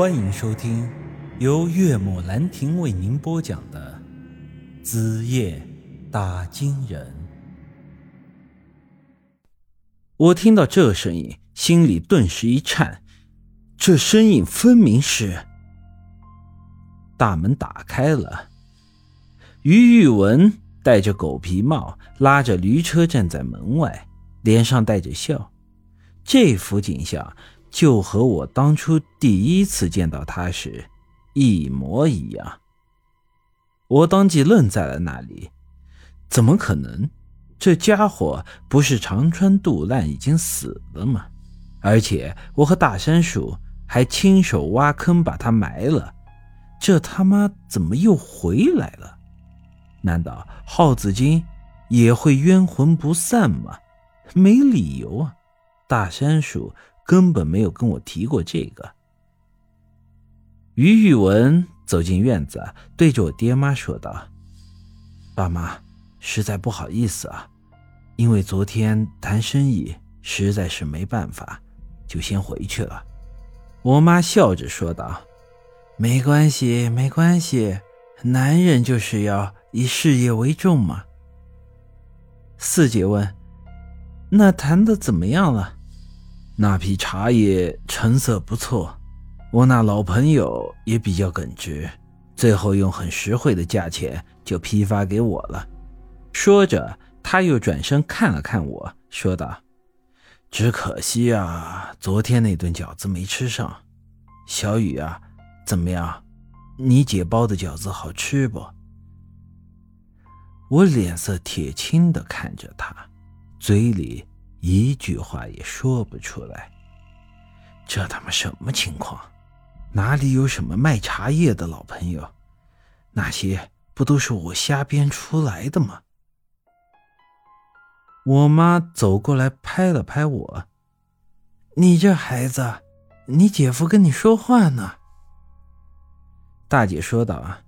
欢迎收听由岳母兰亭为您播讲的《子夜打金人》。我听到这声音，心里顿时一颤。这声音分明是……大门打开了，于玉文戴着狗皮帽，拉着驴车站在门外，脸上带着笑。这幅景象。就和我当初第一次见到他时一模一样。我当即愣在了那里，怎么可能？这家伙不是长川渡烂已经死了吗？而且我和大山鼠还亲手挖坑把他埋了，这他妈怎么又回来了？难道耗子精也会冤魂不散吗？没理由啊！大山鼠。根本没有跟我提过这个。于玉文走进院子，对着我爹妈说道：“爸妈，实在不好意思啊，因为昨天谈生意实在是没办法，就先回去了。”我妈笑着说道：“没关系，没关系，男人就是要以事业为重嘛。”四姐问：“那谈的怎么样了？”那批茶叶成色不错，我那老朋友也比较耿直，最后用很实惠的价钱就批发给我了。说着，他又转身看了看我，说道：“只可惜啊，昨天那顿饺子没吃上。小雨啊，怎么样？你姐包的饺子好吃不？”我脸色铁青的看着他，嘴里。一句话也说不出来，这他妈什么情况？哪里有什么卖茶叶的老朋友？那些不都是我瞎编出来的吗？我妈走过来拍了拍我：“你这孩子，你姐夫跟你说话呢。”大姐说道：“啊，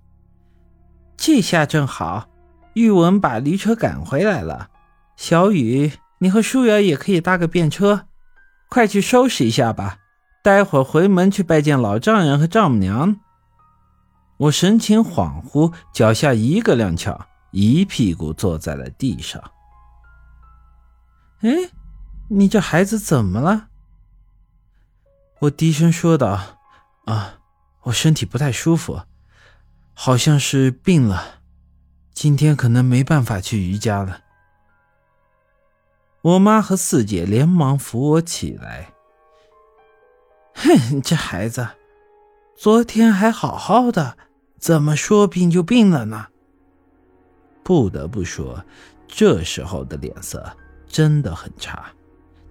这下正好，玉文把驴车赶回来了，小雨。”你和舒瑶也可以搭个便车，快去收拾一下吧。待会儿回门去拜见老丈人和丈母娘。我神情恍惚，脚下一个踉跄，一屁股坐在了地上。哎，你这孩子怎么了？我低声说道：“啊，我身体不太舒服，好像是病了，今天可能没办法去瑜伽了。”我妈和四姐连忙扶我起来。哼，这孩子，昨天还好好的，怎么说病就病了呢？不得不说，这时候的脸色真的很差。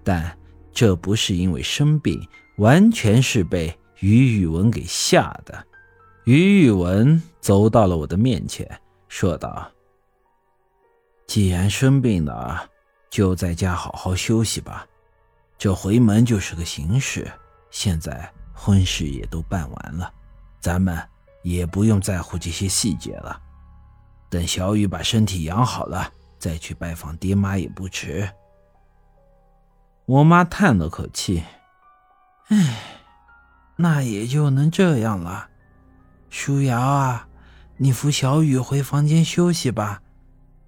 但这不是因为生病，完全是被于宇文给吓的。于宇文走到了我的面前，说道：“既然生病了。”就在家好好休息吧，这回门就是个形式。现在婚事也都办完了，咱们也不用在乎这些细节了。等小雨把身体养好了，再去拜访爹妈也不迟。我妈叹了口气：“唉，那也就能这样了。舒瑶啊，你扶小雨回房间休息吧，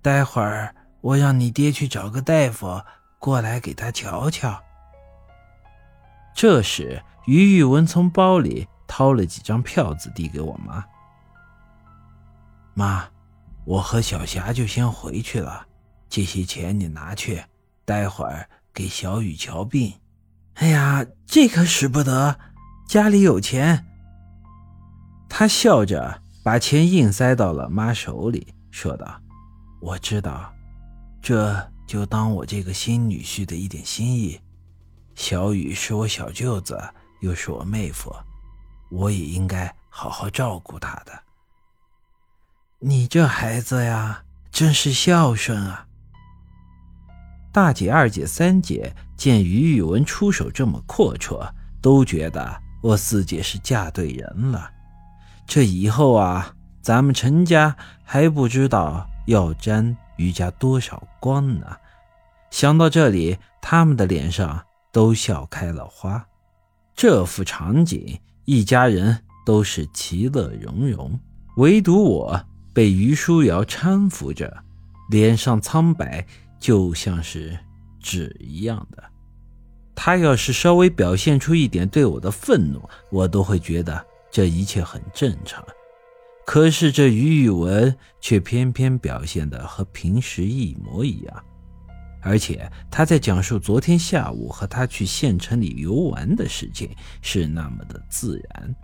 待会儿。”我让你爹去找个大夫过来给他瞧瞧。这时，于玉文从包里掏了几张票子递给我妈。妈，我和小霞就先回去了，这些钱你拿去，待会儿给小雨瞧病。哎呀，这可使不得，家里有钱。他笑着把钱硬塞到了妈手里，说道：“我知道。”这就当我这个新女婿的一点心意。小雨是我小舅子，又是我妹夫，我也应该好好照顾她的。你这孩子呀，真是孝顺啊！大姐、二姐、三姐见于宇文出手这么阔绰，都觉得我四姐是嫁对人了。这以后啊，咱们陈家还不知道要沾。余家多少光呢？想到这里，他们的脸上都笑开了花。这幅场景一家人都是其乐融融，唯独我被于书瑶搀扶着，脸上苍白，就像是纸一样的。他要是稍微表现出一点对我的愤怒，我都会觉得这一切很正常。可是这于宇文却偏偏表现的和平时一模一样，而且他在讲述昨天下午和他去县城里游玩的事情是那么的自然，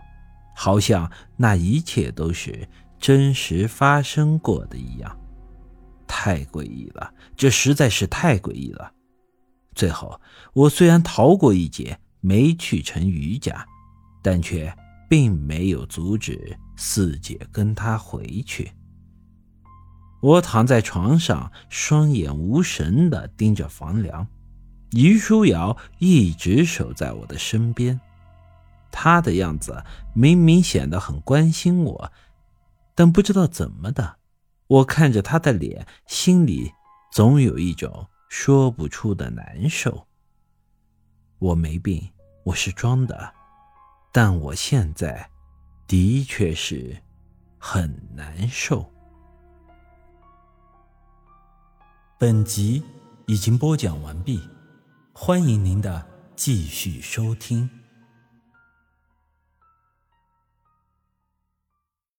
好像那一切都是真实发生过的一样，太诡异了，这实在是太诡异了。最后，我虽然逃过一劫，没去成于家，但却并没有阻止四姐跟他回去。我躺在床上，双眼无神地盯着房梁。余书瑶一直守在我的身边，她的样子明明显得很关心我，但不知道怎么的，我看着她的脸，心里总有一种……说不出的难受。我没病，我是装的，但我现在的确是很难受。本集已经播讲完毕，欢迎您的继续收听。